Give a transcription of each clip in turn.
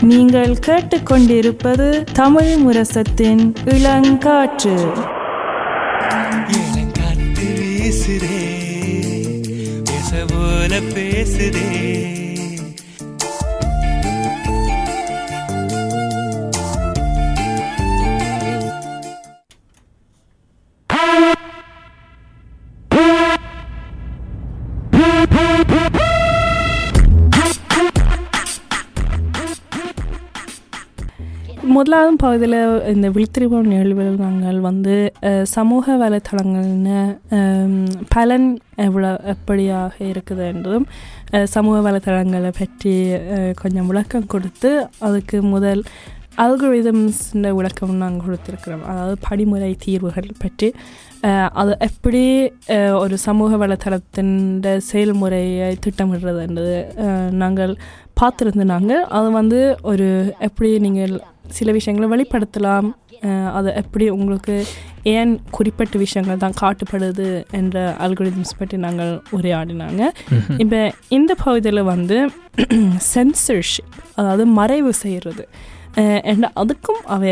நீங்கள் கேட்டுக்கொண்டிருப்பது தமிழ் முரசத்தின் இளங்காற்று. இளங்காத்து வீசுதே பேசுதே. முதலாவது பகுதியில் இந்த விழித்திரிபம் நிகழ்வுகள் நாங்கள் வந்து சமூக வலைத்தளங்கள்னு பலன் எவ்வளோ எப்படியாக இருக்குது என்றதும் சமூக வலைத்தளங்களை பற்றி கொஞ்சம் விளக்கம் கொடுத்து அதுக்கு முதல் அல்கோரிதம்ஸ்ன்ற விளக்கம் நாங்கள் கொடுத்துருக்குறோம். அதாவது படிமுறை தீர்வுகள் பற்றி. அது எப்படி ஒரு சமூக வலைத்தளத்தின் செயல்முறையை திட்டமிடுறதுன்றது அஹ், நாங்கள் பார்த்துருந்தாங்க அது வந்து ஒரு எப்படி நீங்கள் சில விஷயங்களை வெளிப்படுத்தலாம். அது எப்படி உங்களுக்கு ஏன் குறிப்பிட்ட விஷயங்கள் தான் காட்டுப்படுது என்ற அல்கோரிதம்ஸ் பற்றி நாங்கள் உரையாடினாங்க. இப்போ இந்த பகுதியில் வந்து சென்சர்ஷிப் அதாவது மறைவு செய்கிறது and அதுக்கும் அவை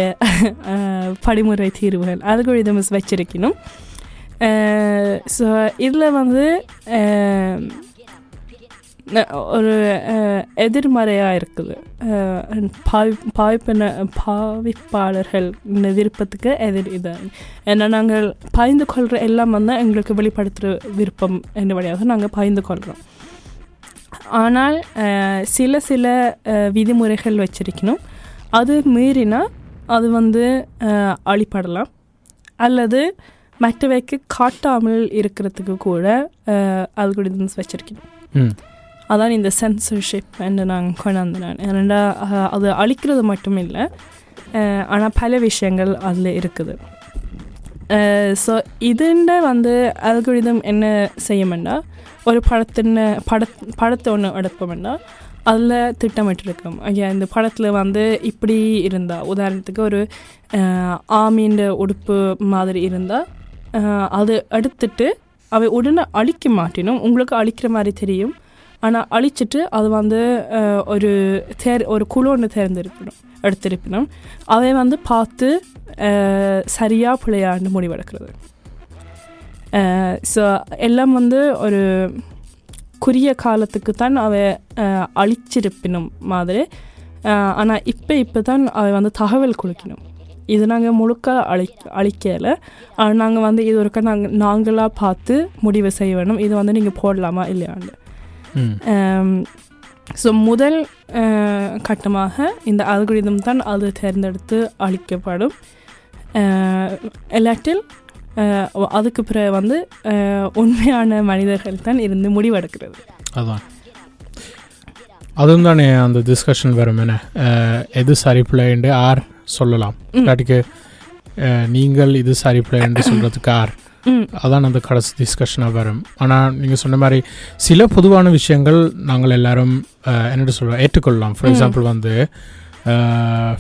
அஹ், படிமுறை தீர்வுகள் அல்கோரிதம்ஸ் வச்சிருக்கணும். ஸோ இதில் வந்து ஒரு எதிர்மறையாக இருக்குது. பாவி பாவிப்பின பாவிப்பாளர்கள் இந்த விருப்பத்துக்கு எதிர் இது. ஏன்னா நாங்கள் பாய்ந்து கொள்கிற எல்லாம் வந்து எங்களுக்கு வெளிப்படுத்துகிற விருப்பம் என்ற வழியாக நாங்கள் பாய்ந்து கொள்கிறோம் ஆனால் சில சில விதிமுறைகள் வச்சிருக்கணும். அது மீறினா அது வந்து அழிப்படலாம். அல்லது மற்றவைக்கு காட்டாமல் இருக்கிறதுக்கு கூட அல்குரிதம்ஸ் வச்சிருக்கணும். அதான் இந்த சென்சர்ஷிப் என்று நான் கொண்டாந்தினேன். ஏன்னா அது அழிக்கிறது மட்டும் இல்லை ஆனால் பல விஷயங்கள் அதில் இருக்குது. ஸோ இதுண்ட வந்து அல்குரிதம் என்ன செய்யுமெண்டா? ஒரு படத்தின் பட படத்தை ஒன்று எடுப்போம்னா அதில் திட்டமிட்டிருக்கோம். ஐயா இந்த படத்தில் வந்து இப்படி இருந்தால் உதாரணத்துக்கு ஒரு ஆமீன்ற உடுப்பு மாதிரி இருந்தால் அது எடுத்துட்டு அவை உடனே அழிக்க மாட்டினும் உங்களுக்கு அழிக்கிற மாதிரி தெரியும். ஆனால் அழிச்சிட்டு அது வந்து ஒரு தேர் ஒரு குழு ஒன்று தேர்ந்தெடுக்கணும் எடுத்திருப்பினும் அதை வந்து பார்த்து சரியாக பிள்ளையாண்டு முடிவெடுக்கிறது. ஸோ எல்லாம் வந்து ஒரு குறுகிய காலத்துக்கு தான் அவை அழிச்சிருப்பினும் மாதிரி. ஆனால் இப்போ இப்போ தான் அவை வந்து தகவல் கொடுக்கணும். இது நாங்கள் முழுக்க அழி அழிக்கலை. நாங்கள் வந்து இது ஒருக்க நாங்கள் நாங்களாக பார்த்து முடிவு செய்ய வேணும் இது வந்து நீங்கள் போடலாமா இல்லையாண்டு ஸோ முதல் அஹ், கட்டமாக இந்த அல்குரிதம் தான் அது தேர்ந்தெடுத்து அளிக்கப்படும். இல்லாட்டில் அஹ், அதுக்கு பிறகு வந்து உண்மையான மனிதர்கள் தான் இருந்து முடிவெடுக்கிறது. அதான். அதுவும் தானே அந்த டிஸ்கஷன் வரும் என்ன? எது சரி பிள்ளைண்டு ஆர் சொல்லலாம். இல்லாட்டிக்கு நீங்கள் இது சரி பிள்ளைண்டு சொல்கிறதுக்கு ஆர். அதான் அந்த கடைசி டிஸ்கஷனாக வரும். ஆனால் நீங்கள் சொன்ன மாதிரி சில பொதுவான விஷயங்கள் நாங்கள் எல்லாரும் என்னட்டு சொல்கிறோம் ஏற்றுக்கொள்ளலாம். ஃபார். எக்ஸாம்பிள் வந்து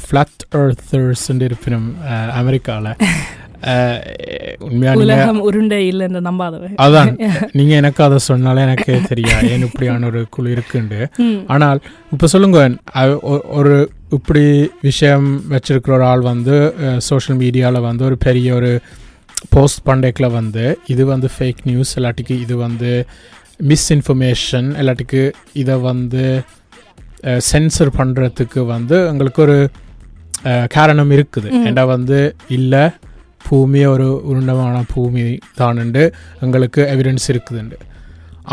ஃப்ளாட் எர்த்தர்ஸ் இருப்பினும் அமெரிக்காவில் உண்மையான உருண்டை இல்லைன்னு அதான். நீங்க எனக்கு அதை சொன்னாலே எனக்கு தெரியா ஏன் இப்படியான ஒரு குழு இருக்குண்டு. ஆனால் இப்போ சொல்லுங்க ஒரு இப்படி விஷயம் வச்சிருக்கிற ஒரு ஆள் வந்து சோஷியல் மீடியாவில் வந்து ஒரு பெரிய ஒரு போஸ்ட் பண்டைக்கில் வந்து இது வந்து ஃபேக் நியூஸ் இல்லாட்டிக்கு இது வந்து மிஸ்இன்ஃபர்மேஷன் இல்லாட்டிக்கு இதை வந்து சென்சர் பண்ணுறதுக்கு வந்து எங்களுக்கு ஒரு காரணம் இருக்குது. ஏண்டா வந்து இல்லை பூமி ஒரு உருண்டமான பூமி தானுண்டு எங்களுக்கு எவிடன்ஸ் இருக்குதுண்டு.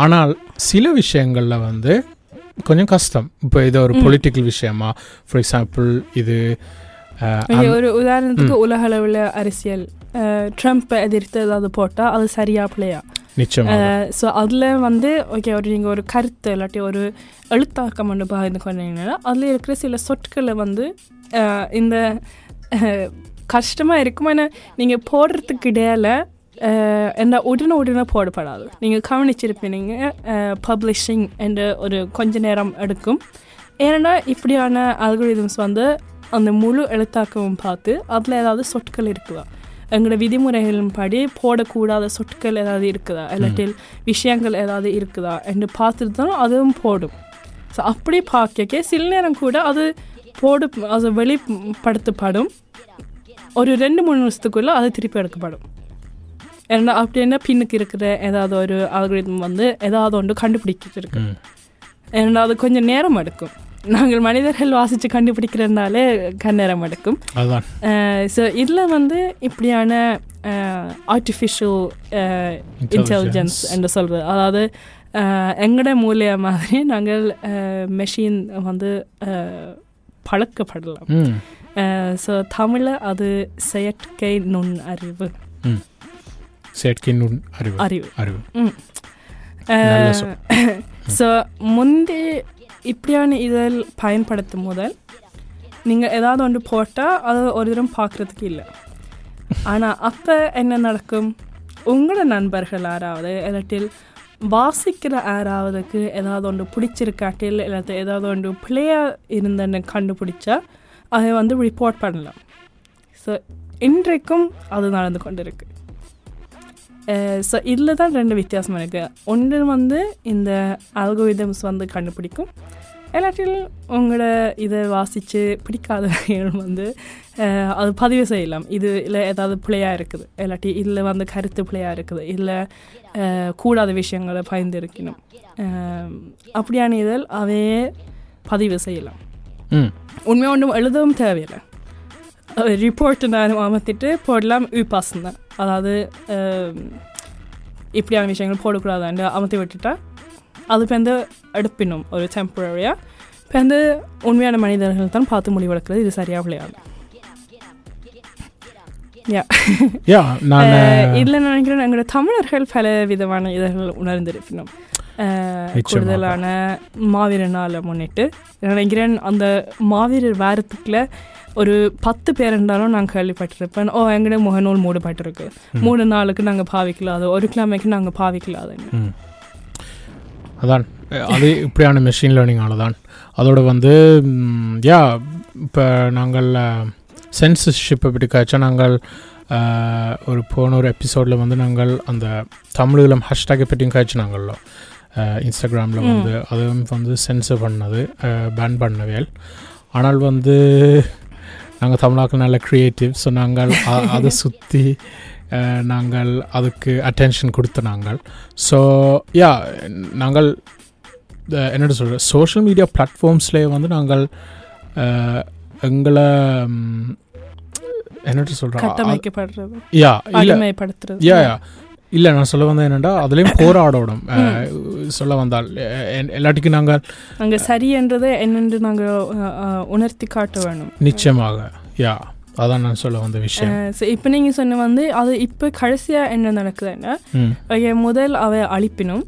ஆனால் சில விஷயங்களில் வந்து கொஞ்சம் கஷ்டம். இப்போ இது ஒரு. பொலிட்டிக்கல் விஷயமா? ஃபார் எக்ஸாம்பிள் இது ஒரு உதாரணத்துக்கு உலக அளவில் அரசியல். ட்ரம்ப்பை எதிர்த்து ஏதாவது போட்டால் அது சரியா பிள்ளையா ஸோ அதில் வந்து ஓகே ஒரு நீங்கள் ஒரு கருத்து இல்லாட்டி ஒரு எழுத்தாக்கம் ஒன்று பகிர்ந்து கொண்டீங்கன்னா அதில் இருக்கிற சில சொற்களை வந்து இந்த கஷ்டமாக இருக்கும் ஆனால் நீங்கள் போடுறதுக்கு இடையில என்ன உடனே உடனே போடப்படாது நீங்கள் கவனிச்சிருப்பீங்க பப்ளிஷிங் என்ற ஒரு கொஞ்ச நேரம் எடுக்கும் ஏன்னா இப்படியான அல்கோரிதம்ஸ் வந்து அந்த முழு எழுத்தாக்கமும் பார்த்து அதில் ஏதாவது சொற்கள் இருக்குதா எங்களோட விதிமுறைகளின் படி போடக்கூடாத சொற்கள் ஏதாவது இருக்குதா? இல்லாட்டில் விஷயங்கள் ஏதாவது இருக்குதா? என்று பார்த்துட்டு தான் அதுவும் போடும். ஸோ அப்படி பார்க்க சில நேரம் கூட அது போடு அது வெளிப்படுத்தப்படும். ஒரு ரெண்டு மூணு வருஷத்துக்குள்ள அது திருப்பி எடுக்கப்படும். ஏன்னா அப்படின்னா பின்னுக்கு இருக்கிற ஏதாவது ஒரு algorithm வந்து ஏதாவது ஒன்று கண்டுபிடிக்கிட்டு இருக்கு. ஏன்னா அது கொஞ்சம் நேரம் எடுக்கும். நாங்கள் மனிதர்கள் வாசித்து கண்டுபிடிக்கிறதுனாலே கண்ணேரம் எடுக்கும். ஸோ இதில் வந்து இப்படியான ஆர்டிஃபிஷியல் இன்டெலிஜென்ஸ் என்று சொல்வது. அதாவது அஹ், எங்கட மூலிய மாதிரி நாங்கள் மெஷின் வந்து பழக்கப்படலாம். ஸோ தமிழில் அது செயற்கை நுண் அறிவு. செயற்கை நுண் அறிவு. அறிவு. அறிவு. ஸோ முந்தி இப்படியான இதில் பயன்படுத்தும் முதல் நீங்கள் ஏதாவது ஒன்று போட்டால் அது ஒரு தரம் பார்க்குறதுக்கு இல்லை. ஆனால் அப்போ என்ன நடக்கும்? உங்களோட நண்பர்கள் யாராவது இல்லாட்டில் வாசிக்கிற யாராவதுக்கு ஏதாவது ஒன்று பிடிச்சிருக்காட்டில் இல்லாட்டி ஏதாவது ஒன்று பிள்ளையாக இருந்தன்னு கண்டுபிடிச்சா அதை வந்து ரிப்போர்ட் பண்ணலாம். ஸோ இன்றைக்கும் அது நடந்து கொண்டு இருக்குது ஸோ இதில் தான் ரெண்டு வித்தியாசம் இருக்குது ஒன்று வந்து இந்த அல்கோரிதம்ஸ் வந்து கண்டுபிடிக்கும். இல்லாட்டில் உங்களோட இதை வாசித்து பிடிக்காதவர்கள் வந்து அஹ், அது பதிவு செய்யலாம். இது இல்லை ஏதாவது பிள்ளையாக இருக்குது. இல்லாட்டி இதில் வந்து கருத்து பிள்ளையாக இருக்குது. இல்லை கூடாத விஷயங்களை பயந்துருக்கணும். அப்படியான இதில் அவையே பதிவு செய்யலாம். உண்மையாக ஒன்றும் எழுதவும் தேவையில்லை. ரிப்போர்ட் நான் அமர்த்திட்டு போடலாம் உபாசனை அதாவது இப்படியான விஷயங்கள் போடக்கூடாதான்னு அமர்த்தி விட்டுட்டா அது இப்போ வந்து எடுப்பினும் ஒரு டெம்பரரியாக இப்போ வந்து உண்மையான மனிதர்கள் தான் பார்த்து முடிவெடுக்கிறது இது சரியாக விளையாடு யா நான் இதில் நினைக்கிறேன் எங்களோட தமிழர்கள் பல விதமான இதழ்கள் உணர்ந்திருப்பினோம். கூடுதலான மாவீரர் நாளை முன்னிட்டு நினைக்கிறேன் அந்த மாவீரர் வாரத்துக்குள்ள ஒரு பத்து பேர் இருந்தாலும் நான் கேள்விப்பட்டிருப்பேன். ஓ எங்கட முகநூல் மூடப்பட்டிருக்கு. மூணு நாளுக்கு நாங்கள் பாவிக்கலாது. ஒரு கிழமைக்கு நாங்கள் பாவிக்கலாதுன்னு அதான். அது இப்படியான மெஷின் லேர்னிங்கால தான் அதோட வந்து யா இப்போ நாங்கள் சென்சர்ஷிப்பை பற்றி காய்ச்சா நாங்கள் ஒரு போன ஒரு எபிசோடில் வந்து நாங்கள் அந்த தமிழீழம் ஹேஷ்டேக்கை பற்றியும் காய்ச்சினாங்கள்ல. இன்ஸ்டாகிராமில். வந்து அதுவும் வந்து சென்சர் பண்ணது பேன் பண்ணவேல். ஆனால் வந்து நாங்கள் தமிழாக்கள் நல்ல க்ரியேட்டிவ் ஸோ நாங்கள் அதை சுற்றி நாங்கள் அதுக்கு அட்டென்ஷன் கொடுத்த நாங்கள். ஸோ யா நாங்கள் அஹ், என்னட்டு சொல்கிற சோஷியல் மீடியா பிளாட்ஃபார்ம்ஸ்லேயே வந்து நாங்கள் எங்களை என்னட்டு சொல்கிறோம் யா யா இல்லை நான் சொல்ல வந்தேன் என்னென்னா அதுலேயும் போராடணும் சொல்ல வந்தால் எல்லாட்டிக்கும் நாங்கள் அங்கே சரி என்றதை என்னென்று நாங்கள் உணர்த்தி காட்ட வேணும். நிச்சயமாக யா அதான் நான் சொல்ல வந்த விஷயம். இப்போ நீங்கள் சொன்ன வந்து அது இப்போ கடைசியாக என்ன நடக்குதுன்னா முதல் அவ அழிப்பினும்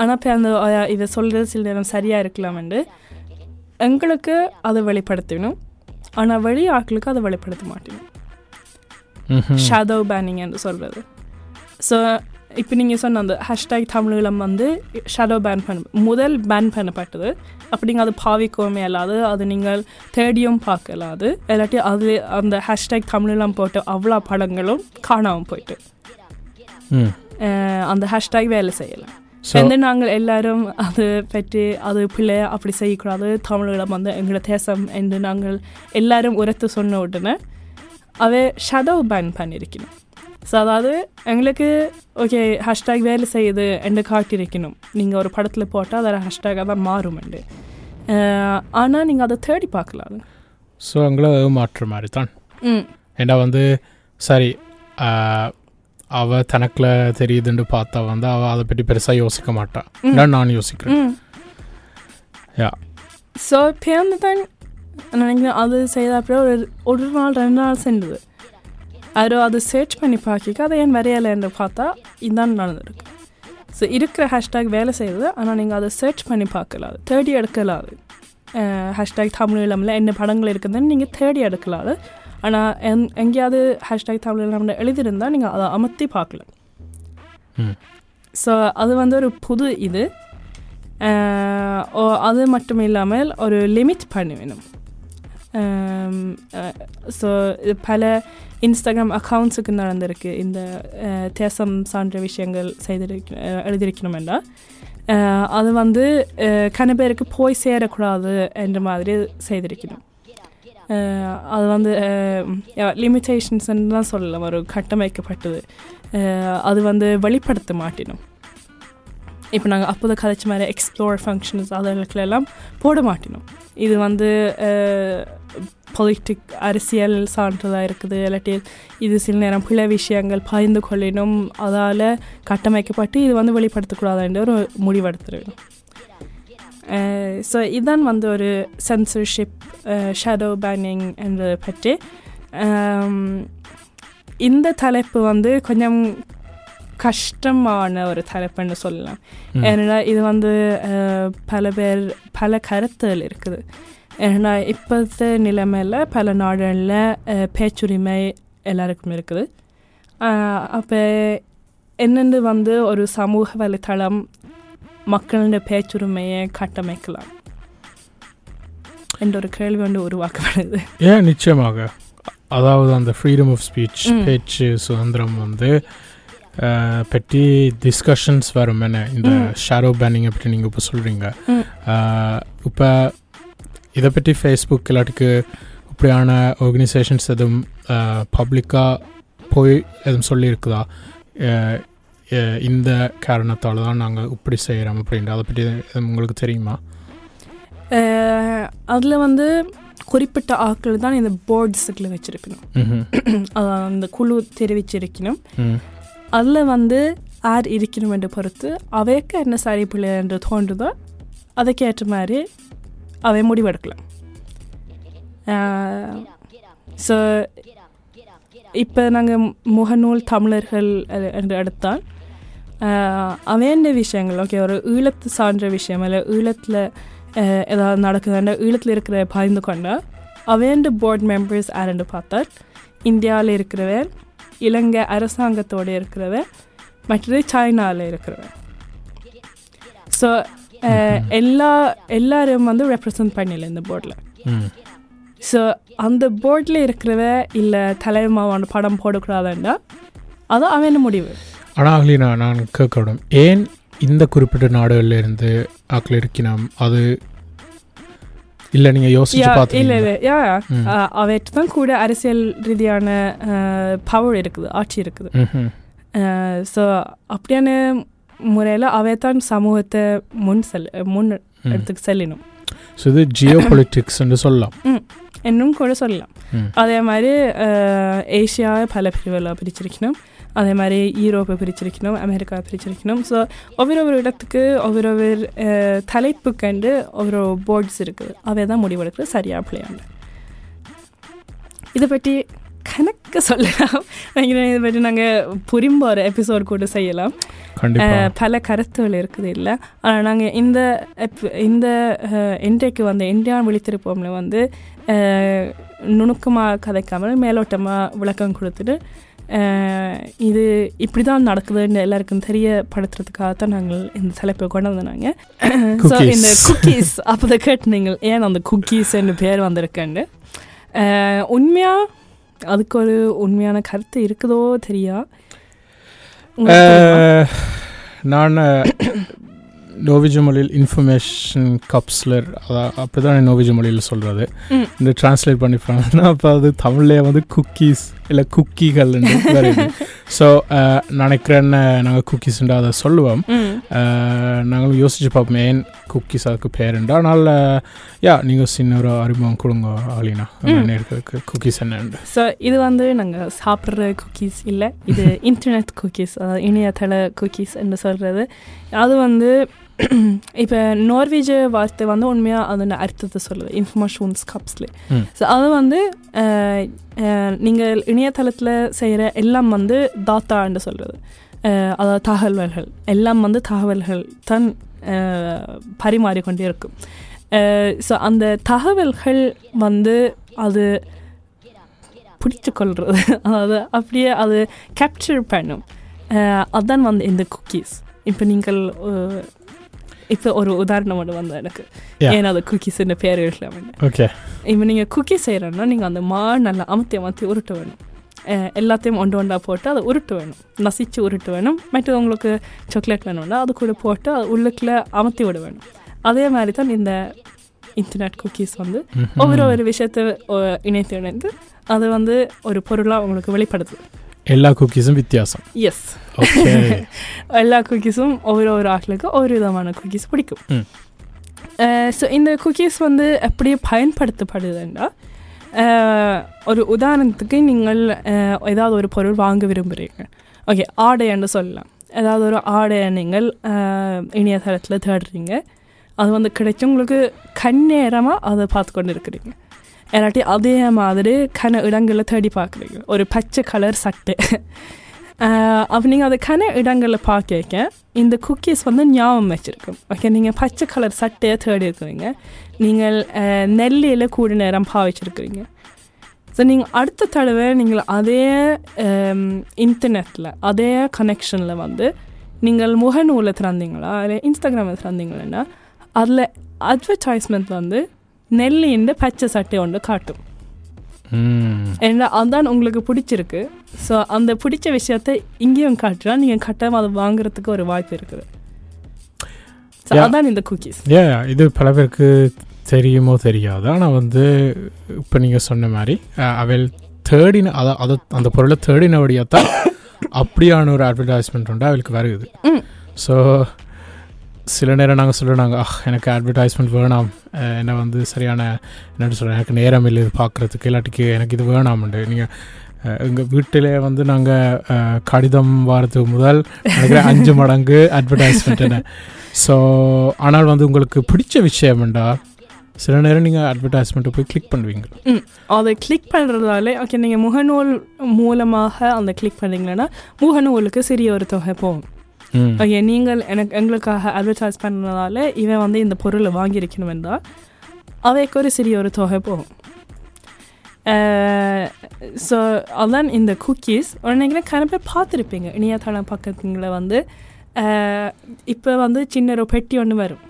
ஆனால் இப்போ அந்த இதை சொல்கிறது சில நேரம் சரியாக இருக்கலாம்ண்டு எங்களுக்கு அதை வெளிப்படுத்தணும் ஆனால் வெளி ஆட்களுக்கு அதை வெளிப்படுத்த. ஷேடோ பேனிங் என்று சொல்கிறது ஸோ இப்போ நீங்கள் சொன்ன அந்த ஹேஷ்டேக் தமிழீழம் வந்து ஷேடோ பேன் பண்ண முதல் பேன் பண்ணப்பட்டது. அப்படிங்க அது பாவிக்கவுமே அல்லாது அது நீங்கள் தேடியும் பார்க்கலாது இல்லாட்டி அது அந்த ஹேஷ்டேக் தமிழீழம் போட்ட அவ்வளோ படங்களும் காணாமல் போயிட்டு. அந்த ஹேஷ்டேக் வேலை செய்யலாம் வந்து நாங்கள் எல்லாரும் அது பற்றி அது பிள்ளை அப்படி செய்யக்கூடாது தமிழீழம் வந்து எங்களோட தேசம் என்று நாங்கள் எல்லாரும் உரத்து சொன்ன உடனே அவை ஷடோ பேன் பண்ணியிருக்கணும் ஸோ அதாவது எங்களுக்கு ஓகே ஹேஷ்டேக் வேலை செய்யுது என்று காட்டியிருக்கணும் நீங்கள் ஒரு படத்தில் போட்டால் அதில் ஹேஷ்டேக்காக தான் மாறும் என்று ஆனால் நீங்கள் அதை தேடி பார்க்கலாம் ஸோ எங்களை மாற்ற மாதிரி தான் ம் ஏன்னா வந்து சரி ஆஹ், அவ தனக்குல தெரியுதுன்னு பார்த்தா வந்து அவ அதை பற்றி பெருசாக யோசிக்க மாட்டா ம். நான் யோசிக்கிறேன் யா ஸோ பேருந்து தான் நினைக்கிறேன் அது செய்த அப்புறம் ஒரு ஒரு நாள் ரெண்டு நாள் சென்றது யாரோ அது சர்ச் பண்ணி பார்க்க அதை ஏன் வரையலைன்னு பார்த்தா இதான் நடந்திருக்கு. ஸோ இருக்கிற ஹேஷ்டேக் வேலை செய்யுது ஆனால் நீங்கள் அதை சர்ச் பண்ணி பார்க்கலாது தேடி எடுக்கலாது. ஹேஷ்டேக் தமிழீழமில் என்ன படங்கள் இருக்குதுன்னு நீங்கள் தேடி எடுக்கலாது. ஆனால் எங் எங்கேயாவது ஹேஷ்டேக் தமிழீழம்னு எழுதியிருந்தால் நீங்கள் அதை அமர்த்தி பார்க்கலாம் ம். ஸோ அது வந்து ஒரு புது இது. ஓ- அது மட்டும் இல்லாமல் ஒரு லிமிட் பண்ணி வேணும். Um, uh, ஸோ பல இன்ஸ்டாகிராம் அக்கௌண்ட்ஸுக்கு நடந்திருக்கு. இந்த uh, தேசம் சான்ற விஷயங்கள் செய்திருக்க uh, எழுதியிருக்கணும் என்றால் அது வந்து கனபேருக்கு பேருக்கு போய் சேரக்கூடாது என்ற மாதிரி செய்திருக்கணும். அது வந்து லிமிட்டேஷன்ஸ் தான் சொல்லலாம். ஒரு கட்டமைக்கப்பட்டது. அது வந்து வெளிப்படுத்த மாட்டினோம். இப்போ நாங்கள் அப்போதை கதைச்ச மாதிரி எக்ஸ்ப்ளோர் ஃபங்க்ஷன்ஸ் அதெல்லாம் போட மாட்டினோம். இது வந்து பொலிட்டிக் அரசியல் சான்றதாக இருக்குது. இல்லாட்டி இது சில நேரம் பிழை விஷயங்கள் பகிர்ந்து கொள்ளினும் அதால் கட்டமைக்கப்பட்டு இது வந்து வெளிப்படுத்தக்கூடாதுன்ற ஒரு முடிவெடுத்துருவேன் ஸோ இதுதான் வந்து ஒரு சென்சர்ஷிப் ஷேடோ பேனிங் என்றதை பற்றி. இந்த தலைப்பு வந்து கொஞ்சம் கஷ்டமான ஒரு தலைப்புன்னு சொல்லலாம். ஏன்னா இது வந்து பல பேர் பல கருத்துகள் இருக்குது. ஏன்னா இப்போத்த நிலைமையில் பல நாடுகளில் பேச்சுரிமை எல்லாருக்கும் இருக்குது. அப்போ என்னென்னு வந்து ஒரு சமூக வலைத்தளம் மக்களின் பேச்சுரிமையை கட்டமைக்கலாம்? என்ற ஒரு கேள்வி வந்து உருவாக்கப்படுது. ஏன் நிச்சயமாக? அதாவது அந்த ஃப்ரீடம் ஆஃப் ஸ்பீச். பேச்சு சுதந்திரம் வந்து பற்றி டிஸ்கஷன்ஸ் வரும் என்ன? இந்த. ஷேடோ பேனிங் பற்றி நீங்கள் இப்போ சொல்கிறீங்க. இப்போ இதை பற்றி ஃபேஸ்புக் இல்லாட்டிக்கு இப்படியான ஆர்கனைசேஷன்ஸ் எதுவும் பப்ளிக்காக போய் எதுவும் சொல்லியிருக்குதா? இந்த காரணத்தால் தான் நாங்கள் இப்படி செய்கிறோம் அப்படின்ற அதை பற்றி எதுவும் உங்களுக்கு தெரியுமா? அதில் வந்து குறிப்பிட்ட ஆட்கள் தான் இந்த போர்ட்ஸுக்குள்ள வச்சிருக்கணும். அந்த குழு தெரிவிச்சிருக்கணும். அதில் வந்து யார் இருக்கணும் என்று பொறுத்து அவைக்கு என்ன சரி பிள்ளை என்று தோன்றுதோ அதுக்கேற்ற மாதிரி அவை முடிவெடுக்கலாம். ஸோ இப்போ நாங்கள் முகநூல் தமிழர்கள் என்று எடுத்தால் அவேண்ட விஷயங்கள்? ஓகே ஒரு ஈழத்து சார்ந்த விஷயம் இல்லை ஈழத்தில் ஏதாவது நடக்குதுன்னா ஈழத்தில் இருக்கிற பயந்து கொண்டா அவேண்ட போர்ட் மெம்பர்ஸ் யாருன்னு பார்த்தால் இந்தியாவில் இருக்கிறவன் இலங்கை அரசாங்கத்தோடு இருக்கிறவர் மற்றது சைனாவில் இருக்கிறவர் ஸோ எல்லா எல்லாரும் வந்து ரெப்ரசன்ட் பண்ணல இந்த போர்டில் ஸோ அந்த போர்டில் இருக்கிறவ இல்லை தலைமாவான படம் போடக்கூடாதுண்டா அது அவன் முடிவு. ஆனால் நான் கேட்கணும் ஏன் இந்த குறிப்பிட்ட நாடுகள்ல இருந்து ஆக்கள் இருக்கணும்? அது இல்லை நீங்கள் யோசிச்சு யா, இல்ல பார்த்தீங்க இல்ல. யா. அவற்று தான் கூட அரசியல் ரீதியான பவர் இருக்குது ஆட்சி இருக்குது. ஸோ அப்படியான முறையில் அவை தான் சமூகத்தை முன் செல் முன். எடுத்துக்கு செல்லணும் ஸோ இது ஜியோ பொலிட்டிக்ஸ்ன்னு சொல்லலாம். இன்னும் கூட சொல்லலாம். அதே மாதிரி அஹ், ஏசியாவை பல பிரிவுகளாக பிரிச்சிருக்கணும் அதே மாதிரி ஈரோப்பை பிரிச்சிருக்கணும் அமெரிக்காவை பிரிச்சிருக்கணும் ஸோ ஒவ்வொரு இடத்துக்கு ஒவ்வொரு ஒரு அஹ், தலைப்பு கண்டு ஒவ்வொரு போர்ட்ஸ் இருக்குது அவை தான் முடிவெடுக்கிறது சரியாக பிள்ளையாண்டு இதை பற்றி கணக்க சொல்லலாம் நினைக்கிறேன் இதை பற்றி நாங்கள் புரிம்ப ஒரு எபிசோட் கூட செய்யலாம் பல கருத்துகள் இருக்குது இல்லை ஆனால் நாங்கள் இந்த இந்த இன்றைக்கு வந்து இந்தியா விழித்திருப்போம்ல வந்து நுணுக்கமாக கதைக்காமல் மேலோட்டமாக விளக்கம் கொடுத்துட்டு இது இப்படி தான் நடக்குதுன்னு எல்லாருக்கும் தெரியப்படுத்துறதுக்காக தான் நாங்கள் இந்த தலைப்பை கொண்டு வந்தாங்க ஸோ. இந்த குக்கீஸ் அப்போ கேட்டு நீங்கள் ஏன் அந்த குக்கீஸ் பேர் வந்திருக்கேன்னு? அஹ், உண்மையா? அதுக்கு ஒரு உண்மையான கருத்து இருக்குதோ தெரியா? நான் நோவிஜ மொழியில் இன்ஃபர்மேஷன் கப்ஸ்லர் அதான் அப்படி தான் நோவிஜ மொழியில் சொல்கிறது. இந்த டிரான்ஸ்லேட் பண்ணி பண்ணா அப்போ அது தமிழ்லேயே வந்து குக்கீஸ் இல்லை குக்கிகள் வருது ஸோ நினைக்கிறேன் நாங்கள் குக்கீஸ்ன்ற அதை சொல்லுவோம். நாங்களும் யோசிச்சு பார்ப்போம் ஏன் குக்கீஸ் அதுக்கு பேருண்டா அதனால் யா நீங்கள் சின்ன ஒரு அறிமுகம் கொடுங்க ஆலினா. நேர்களுக்கு குக்கீஸ் என்னண்டு ஸோ இது வந்து நாங்கள் சாப்பிட்ற குக்கீஸ் இல்லை. இது இன்டர்நெட் குக்கீஸ் அதாவது இணையதள குக்கீஸ் என்று சொல்கிறது அது வந்து இப்போ நார்வேஜ வார்த்தை வந்து உண்மையாக அதோட அர்த்தத்தை சொல்லுது இன்ஃபர்மேஷன்ஸ் கப்ஸில் ம். ஸோ அது வந்து நீங்கள் இணையதளத்தில் செய்கிற எல்லாம் வந்து தாத்தான்னு சொல்கிறது அதாவது தகவல்கள். எல்லாம் வந்து தகவல்கள் தான் பரிமாறிக்கொண்டே இருக்கும் ஸோ அந்த தகவல்கள் வந்து அது பிடிச்சு கொள்வது அதாவது அப்படியே அது கேப்சர் பண்ணும். அஹ், அதான் வந்து இந்த குக்கீஸ் இப்போ நீங்கள் இப்போ ஒரு உதாரணம் ஒன்று வந்து எனக்கு. ஏன்னா அது குக்கீஸ்ன்னு பேர் இருக்கலாம் ஓகே இப்போ நீங்கள் குக்கி செய்கிறோன்னா நீங்கள் அந்த மா நல்லா அமுத்தி அமுத்தி உருட்ட வேணும் எல்லாத்தையும் ஒன்று ஒன்றா போட்டு அதை உருட்டு வேணும் நசிச்சு உருட்டு வேணும் மற்றது உங்களுக்கு சாக்லேட் வேணும்னா அது கூட போட்டு அது உள்ளுக்குள்ள அமர்த்தி விட வேணும் அதே மாதிரி தான் இந்த இன்டர்நெட் குக்கீஸ் வந்து. ஒவ்வொரு ஒரு விஷயத்தை இணைத்து இணைந்து அது வந்து ஒரு பொருளாக உங்களுக்கு வெளிப்படுத்துது எல்லா குக்கீஸும் வித்தியாசம் எஸ் ஓகே எல்லா குக்கீஸும் ஒவ்வொரு ஒரு ஆட்களுக்கு ஒவ்வொரு விதமான குக்கீஸ் பிடிக்கும். ஸோ இந்த குக்கீஸ் வந்து எப்படி பயன்படுத்தப்படுதுன்னா ஒரு உதாரணத்துக்கு நீங்கள் ஏதாவது ஒரு பொருள் வாங்க விரும்புகிறீங்க ஓகே ஆடைன்னு சொல்லலாம் ஏதாவது ஒரு ஆடையை நீங்கள் இணையதளத்தில் தேடுறீங்க அது வந்து கிடைச்சி உங்களுக்கு கண்ணேரமாக அதை பார்த்து கொண்டு இருக்கிறீங்க இல்லாட்டி அதே மாதிரி கன இடங்களில் தேடி பார்க்குறீங்க ஒரு பச்சை கலர் சட்டை அப்போ நீங்கள் அதை கன இடங்களில் பார்க்க இந்த குக்கீஸ் வந்து ஞாபகம் வச்சுருக்கும் ஓகே நீங்கள் பச்சை கலர் சட்டையை தேடி இருக்கிறீங்க நீங்கள் அஹ், நெல்லியில் கூட நேரம் பாவிச்சிருக்கிறீங்க ஸோ நீங்கள் அடுத்த தடவை நீங்கள் அதே இன்டர்நெட்டில் அதே கனெக்ஷனில் வந்து நீங்கள் முகநூலை திறந்தீங்களா இல்லை இன்ஸ்டாகிராமில் திறந்தீங்களா அதில் அட்வர்டைஸ்மெண்ட் வந்து நெல்லின்னு பச்சை சட்டை ஒன்று காட்டும். ஏன்னா அதான் உங்களுக்கு பிடிச்சிருக்கு. ஸோ அந்த பிடிச்ச விஷயத்தை இங்கேயும் காட்டுறா நீங்கள் கட்டாயம் அதை வாங்குறதுக்கு ஒரு வாய்ப்பு இருக்குது. அதான் இந்த குக்கீஸ் ஏ இது பல பேருக்கு தெரியுமோ தெரியாது ஆனால் வந்து இப்போ நீங்கள் சொன்ன மாதிரி அவள் தேடின அதை அதை அந்த பொருளை தேடினபடியாக தான் அப்படியான ஒரு அட்வர்டைஸ்மெண்ட் உண்டு அவளுக்கு வருது ம். ஸோ சில நேரம் நாங்கள் சொல்லுறாங்க ஆஹ் எனக்கு அட்வர்டைஸ்மெண்ட் வேணாம். என்னை வந்து சரியான என்னென்னு சொல்கிறேன் எனக்கு நேரம் இல்லை இது பார்க்குறதுக்கு இல்லாட்டிக்கு எனக்கு இது வேணாம்ண்டு. நீங்கள் எங்கள் வீட்டிலே வந்து நாங்கள் கடிதம் வாரத்துக்கு முதல் நினைக்கிறேன் அஞ்சு மடங்கு அட்வர்டைஸ்மெண்ட் என்ன. ஸோ ஆனால் வந்து உங்களுக்கு பிடிச்ச விஷயம் என்றால் சில நேரம் நீங்கள் அட்வர்டைஸ்மெண்ட்டை போய் கிளிக் பண்ணுவீங்க. அதை கிளிக் பண்ணுறதாலே ஓகே நீங்கள் முகநூல் மூலமாக அந்த கிளிக் பண்ணீங்கன்னா முகநூலுக்கு சிறிய ஒரு தொகை போகும். ஓகே நீங்கள் எனக்கு எங்களுக்காக அட்வர்டைஸ் பண்ணதால இவன் வந்து இந்த பொருளை வாங்கியிருக்கணும் என்றால் அவைக்கு ஒரு சிறிய ஒரு தொகை போகும். ஸோ அதான் இந்த குக்கீஸ் உடனே கன பேர் பார்த்துருப்பீங்க. இணையதளம் பக்கத்துங்களை வந்து இப்போ வந்து சின்ன ஒரு பெட்டி ஒன்று வரும்.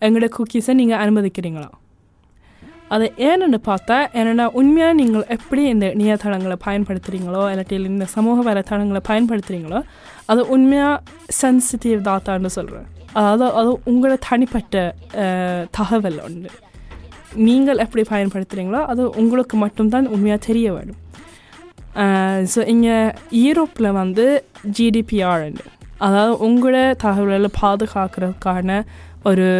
எங்களோட குக்கீஸை நீங்கள் அனுமதிக்கிறீங்களா? அதை ஏன்னு பார்த்தா என்னென்னா உண்மையாக நீங்கள் எப்படி இந்த இணையதளங்களை பயன்படுத்துகிறீங்களோ இல்லாட்டி இந்த சமூக வலைத்தளங்களை பயன்படுத்துகிறீங்களோ அது உண்மையாக சென்சிட்டிவ் தாத்தான்னு சொல்கிறேன். அதாவது அது உங்களோட தனிப்பட்ட தகவல் ஒன்று நீங்கள் எப்படி பயன்படுத்துகிறீங்களோ அது உங்களுக்கு மட்டும்தான் உண்மையாக தெரிய வேணும் ஸோ இங்கே ஈரோப்பில் வந்து ஜிடிபிஆர் அதாவது உங்களோட தகவல்களை பாதுகாக்கிறதுக்கான ஒரு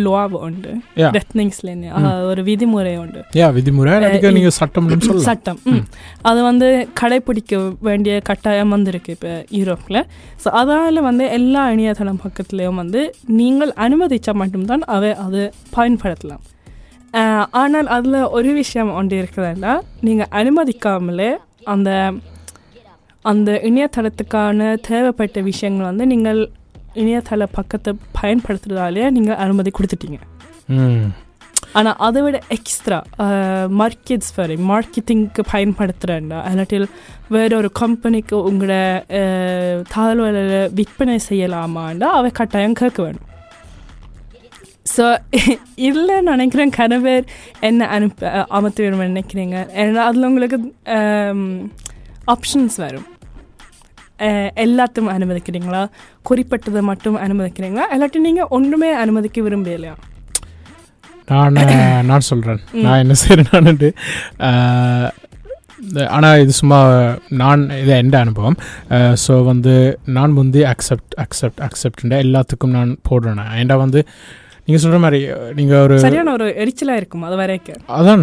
லோவ் உண்டு அதாவது ஒரு விதிமுறை உண்டு யா விதிமுறை நீங்கள் சட்டம் ம். அது வந்து கடைப்பிடிக்க வேண்டிய கட்டாயம் வந்திருக்கு இப்போ யூரோப்பில் ஸோ அதால் வந்து எல்லா இணையதளம் பக்கத்துலேயும் வந்து நீங்கள் அனுமதிச்சா மட்டும்தான் அவை அது பயன்படுத்தலாம் ஆனால் அதில் ஒரு விஷயம் ஒன்று இருக்குதுன்னா நீங்கள் அனுமதிக்காமலே அந்த அந்த இணையதளத்துக்கான தேவைப்பட்ட விஷயங்கள் வந்து நீங்கள் இணையதள பக்கத்தை பயன்படுத்துறதாலே நீங்கள் அனுமதி கொடுத்துட்டீங்க. ஆனால் அதை விட எக்ஸ்ட்ரா மார்க்கெட்ஸ் வரை மார்க்கெட்டிங்க்கு பயன்படுத்துகிறேன்டா இல்லாட்டில் வேற ஒரு கம்பெனிக்கு உங்களோட தகவல்களை விற்பனை செய்யலாமாண்டா அவை கட்டாயம் கேட்க வேணும். ஸோ இல்லை நினைக்கிறேன் கணவர் என்ன அனுப்ப அமர்த்த வேணும்னு நினைக்கிறீங்க. ஏன்னா அதில் உங்களுக்கு ஆப்ஷன்ஸ் வரும். எல்லாத்தையும் அனுமதிக்கிறீங்களா குறிப்பிட்டதை மட்டும் அனுமதிக்கிறீங்களா இல்லாட்டி நீங்கள் ஒன்றுமே அனுமதிக்க விரும்பலையா நான் நான் சொல்கிறேன். நான் என்ன செய்கிறேன்னு ஆனால் இது சும்மா நான் இது எந்த அனுபவம் ஸோ வந்து நான் முந்தி அக்செப்ட் அக்செப்ட் அக்செப்ட் எல்லாத்துக்கும் நான் போடுறேன் ஏன்டா வந்து நீங்கள் சொல்கிற மாதிரி நீங்கள் ஒரு சரியான ஒரு எரிச்சலா இருக்கும் அது வரைக்கும் அதான்.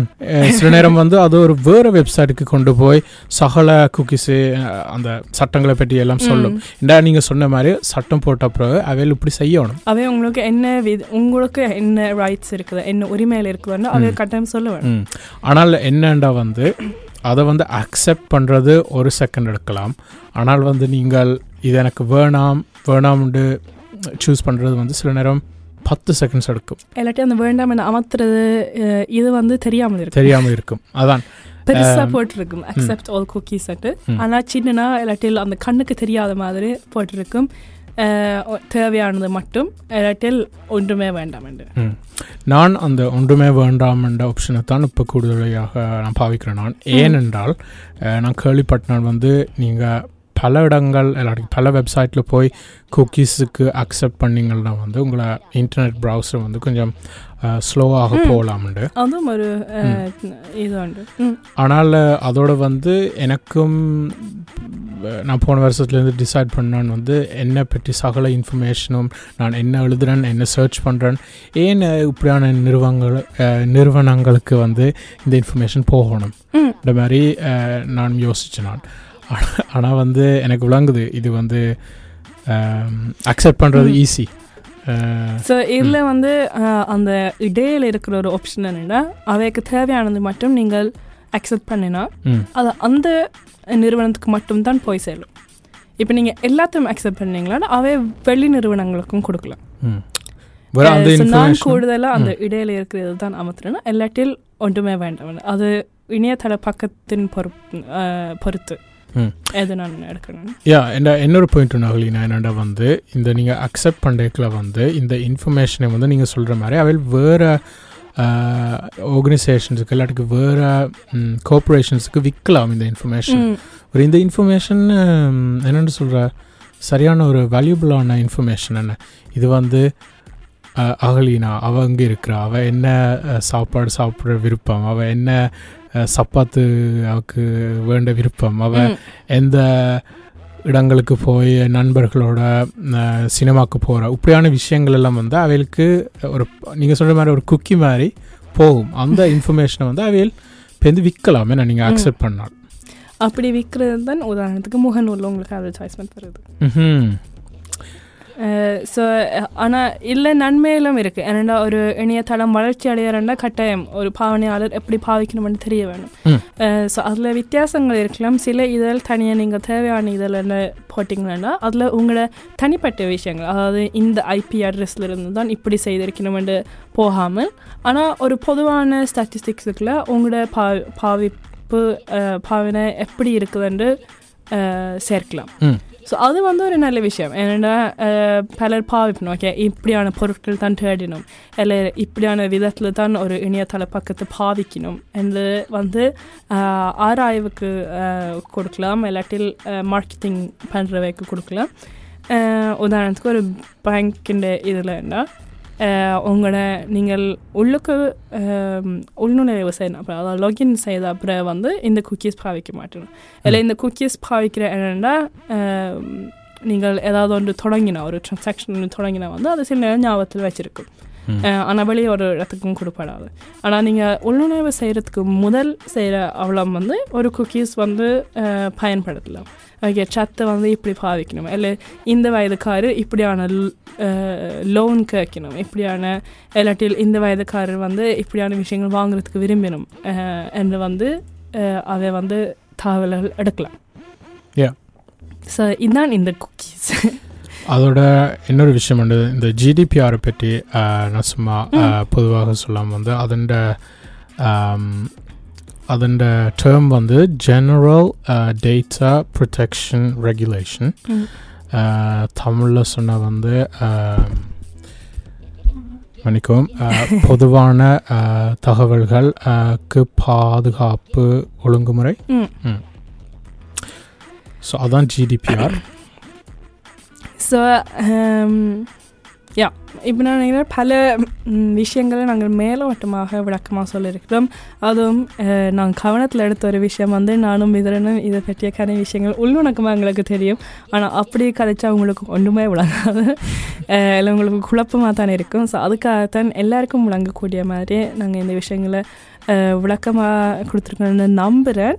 சில நேரம் வந்து அது ஒரு வேறு வெப்சைட்டுக்கு கொண்டு போய் சகல குக்கீஸு அந்த சட்டங்களை பற்றி எல்லாம் சொல்லும். ஏன்டா நீங்கள் சொன்ன மாதிரி சட்டம் போட்ட பிறகு அவையில் இப்படி செய்யணும். அவை உங்களுக்கு என்ன உங்களுக்கு என்ன ரைட்ஸ் இருக்குது என்ன உரிமையில இருக்குதுன்னு அவை. கட்டாயம் சொல்ல வேணும். ம். ஆனால் என்னண்டா வந்து அதை வந்து அக்செப்ட் பண்ணுறது ஒரு செகண்ட் எடுக்கலாம். ஆனால் வந்து நீங்கள் இது எனக்கு வேணாம் வேணாம்னு சூஸ் பண்ணுறது வந்து சில நேரம் பத்து செகண்ட்ஸ் எடுக்கும். இல்லாட்டி அந்த வேண்டாம் என்ன அமர்த்துறது இது வந்து தெரியாமல் இருக்கு தெரியாமல் இருக்கும். அதான். பெருசா Um, போட்டிருக்கும். அக்செப்ட் ஆல் குக்கீஸ் ம். ஆனா சின்னனா இல்லாட்டி அந்த கண்ணுக்கு தெரியாத மாதிரி போட்டிருக்கும். தேவையானது மட்டும். இல்லாட்டில் ஒன்றுமே வேண்டாம் என்று. நான் அந்த ஒன்றுமே வேண்டாம் என்ற ஆப்ஷனை தான் இப்போ கூடுதலாக நான் பாவிக்கிறேன் நான். ஏனென்றால் நான் கேள்விப்பட்ட நான் வந்து நீங்கள் பல இடங்கள் இல்லாட்டி பல வெப்சைட்டில் போய் குக்கீஸுக்கு அக்செப்ட் பண்ணீங்கன்னா வந்து உங்களை இன்டர்நெட் ப்ரௌசர் வந்து கொஞ்சம் ஸ்லோவாக. போகலாம்ண்டு அதுவும் ஒரு அஹ், இது உண்டு ம். ஆனால் அதோட வந்து எனக்கும் நான் போன வருஷத்துலேருந்து டிசைட் பண்ணான் வந்து என்னை பற்றி சகல இன்ஃபர்மேஷனும் நான் என்ன எழுதுறேன் என்ன சர்ச் பண்ணுறேன் ஏன் இப்படியான நிறுவனங்கள் நிறுவனங்களுக்கு வந்து இந்த இன்ஃபர்மேஷன் போகணும். இந்த மாதிரி நான் யோசிச்சேன் நான். ஆனால் வந்து எனக்கு விளங்குது. இது வந்து அக்செப்ட் பண்ணுறது. ஈஸி ஸோ இதில் வந்து அந்த இடையில இருக்கிற ஒரு ஆப்ஷன் என்னென்னா அவைக்கு தேவையானது மட்டும் நீங்கள் அக்செப்ட் பண்ணினா அது அந்த நிறுவனத்துக்கு மட்டும்தான் போய் சேரும். இப்போ நீங்கள் எல்லாத்தையும் அக்செப்ட் பண்ணீங்களா அவை வெளி நிறுவனங்களுக்கும் கொடுக்கலாம். நான் கூடுதலாக அந்த இடையில இருக்கிறது தான் அமர்த்துறேன்னா எல்லாட்டில் ஒன்றுமே வேண்டாம். அது இணையதள பக்கத்தின் பொறுப்பு பொறுத்து. எது நான் எடுக்கணும்? யா என்ன இன்னொரு பாயிண்ட் நகலினா என்னடா வந்து இந்த நீங்கள் அக்செப்ட் பண்ணுறதுல வந்து இந்த இன்ஃபர்மேஷனை வந்து நீங்கள் சொல்கிற மாதிரி அவையில் வேறு ஆர்கனைசேஷன்ஸுக்கு இல்லாட்டிக்கு வேறு கோஆப்ரேஷன்ஸுக்கு விற்கலாம் இந்த இன்ஃபர்மேஷன் ஒரு இந்த இன்ஃபர்மேஷன் என்னென்னு சொல்கிற சரியான ஒரு வேல்யூபிளான இன்ஃபர்மேஷன் என்ன? இது வந்து அகலினா அவள் அங்கே இருக்கிறா? அவள் என்ன சாப்பாடு சாப்பிட்ற விருப்பம்? அவள் என்ன சப்பாத்து அவளுக்கு வேண்ட விருப்பம். அவள் ம், எந்த இடங்களுக்கு போய் நண்பர்களோட அஹ், சினிமாக்கு போகிற இப்படியான விஷயங்கள் எல்லாம் வந்து அவைகளுக்கு ஒரு நீங்கள் சொல்கிற மாதிரி ஒரு குக்கி மாதிரி போகும். அந்த இன்ஃபர்மேஷனை வந்து அவையில் இப்போ வந்து விற்கலாமே நான் நீங்கள். அக்செப்ட் பண்ணால். அப்படி விற்கிறது தான் உதாரணத்துக்கு முகநூலில் உங்களுக்கு அட்வர்டைஸ்மெண்ட் வருது. ஸோ ஆனால் இல்லை நன்மையிலும் இருக்குது ஏன்னா ஒரு இணையதளம் வளர்ச்சி அடையிறன்னா கட்டாயம் ஒரு பாவனையாளர் எப்படி பாவிக்கணும்னு தெரிய வேணும். ஸோ அதில் வித்தியாசங்கள் இருக்கலாம் சில இதழ் தனியாக நீங்கள் தேவையான இதழ் என்ன போட்டிங்கன்னா அதில் உங்களோட தனிப்பட்ட விஷயங்கள் அதாவது இந்த ஐபி அட்ரஸில் இருந்து தான் இப்படி செய்திருக்கணும்னு போகாமல் ஆனால் ஒரு பொதுவான ஸ்டாட்டிஸ்டிக்ஸுக்குள்ள உங்களோட பா பாவிப்பு பாவனை எப்படி இருக்குதுன்னு சேர்க்கலாம். ஸோ அது வந்து ஒரு நல்ல விஷயம் ஏன்னா பலர் பாவிப்பணும் ஓகே இப்படியான பொருட்கள் தான் தேடினோம் இல்லை இப்படியான விதத்தில் தான் ஒரு இணையதள பக்கத்தை பாவிக்கணும் என்று வந்து ஆராய்வுக்கு கொடுக்கலாம் இல்லாட்டில் மார்க்கெட்டிங் பண்ணுறவைக்கு கொடுக்கலாம் உதாரணத்துக்கு ஒரு பேங்கின் இதில் என்ன உங்களோட நீங்கள் உள்ளுக்கு உள்நுழைவு செய்யணும் அப்புறம் அதாவது லாகின் செய்த அப்புறம் வந்து இந்த குக்கீஸ் பாவிக்க மாட்டணும் இல்லை இந்த குக்கீஸ் பாவிக்கிற என்னென்னா நீங்கள் ஏதாவது ஒன்று தொடங்கினா ஒரு ட்ரான்சாக்ஷன் ஒன்று தொடங்கினா வந்து அது சில நேரம் ஞாபகத்தில் வச்சிருக்கும். ஆனால் வெளியே ஒரு இடத்துக்கும் கொடுப்படாது. ஆனால் நீங்கள் உள்நுழைவு செய்கிறதுக்கு முதல் செய்கிற அவலம் வந்து ஒரு குக்கீஸ் வந்து பயன்படுத்தலாம். ஓகே சத்தை வந்து இப்படி பாவிக்கணும். இல்லை இந்த வயதுக்காரர் இப்படியான லோன் கேட்கணும். இப்படியான இல்லாட்டில் இந்த வயதுக்காரர் வந்து இப்படியான விஷயங்கள் வாங்குறதுக்கு விரும்பினும் அஹ், என்று வந்து அதை வந்து தகவல்கள் எடுக்கலாம். ஸோ இதுதான் இந்த குக்கீஸ் அதோட இன்னொரு விஷயம் வந்து இந்த ஜிடிபிஆரை பற்றி நான் சும்மா பொதுவாக சொல்லாமல் வந்து அதண்ட அதண்ட டேர்ம் வந்து ஜெனரல் டேட்டா ப்ரொடெக்ஷன் ரெகுலேஷன். தமிழில் சொன்ன வந்து மன்னிக்கவும் பொதுவான அஹ், தகவல்கள் அஹ், க்கு பாதுகாப்பு ஒழுங்குமுறை. ஸோ அதான் ஜிடிபிஆர் Så um, யா இப்போ நான் நினைக்கிறேன் பல விஷயங்களை நாங்கள் மேலோட்டமாக விளக்கமாக சொல்லியிருக்கிறோம். அதுவும் நான் கவனத்தில் எடுத்த ஒரு விஷயம் வந்து நானும் இதரனும் இதை பற்றிய கதை விஷயங்கள் உள்ளுணக்கமாக எங்களுக்கு தெரியும். ஆனால் அப்படி கதைச்சா உங்களுக்கு ஒன்றுமே விளங்காது இல்லை உங்களுக்கு குழப்பமாக தான் இருக்கும். ஸோ அதுக்காகத்தான் எல்லாருக்கும் விளங்கக்கூடிய மாதிரி நாங்கள் இந்த விஷயங்களை விளக்கமாக கொடுத்துருக்கோன்னு நம்புகிறேன்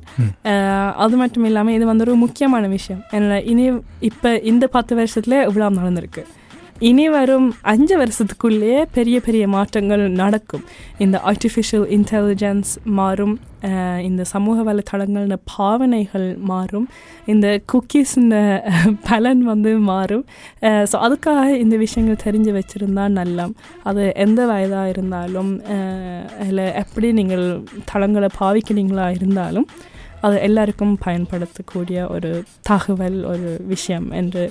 அது மட்டும் இல்லாமல் இது வந்து ஒரு முக்கியமான விஷயம். ஏன்னா இனி இப்போ இந்த பத்து வருஷத்துல இவ்வளோ நடந்திருக்கு. இனி வரும் அஞ்சு வருஷத்துக்குள்ளேயே பெரிய பெரிய மாற்றங்கள் நடக்கும். இந்த ஆர்டிஃபிஷியல் இன்டெலிஜென்ஸ் மாறும் இந்த சமூக வலைத்தளங்கள்னு பாவனைகள் மாறும் இந்த குக்கீஸ்ன பலன் வந்து மாறும். ஸோ அதுக்காக இந்த விஷயங்கள் தெரிஞ்சு வச்சுருந்தா நல்லம். அது எந்த வயதாக இருந்தாலும் இல்லை எப்படி நீங்கள் தளங்களை பாவிக்கிறீங்களா இருந்தாலும் அது எல்லாருக்கும் பயன்படுத்தக்கூடிய ஒரு தகவல் ஒரு விஷயம் என்று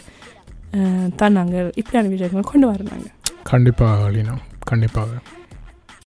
தான் நாங்கள் இப்படியான விஷயங்களை கொண்டு வரோம் நாங்கள் கண்டிப்பாக அலினா கண்டிப்பாக.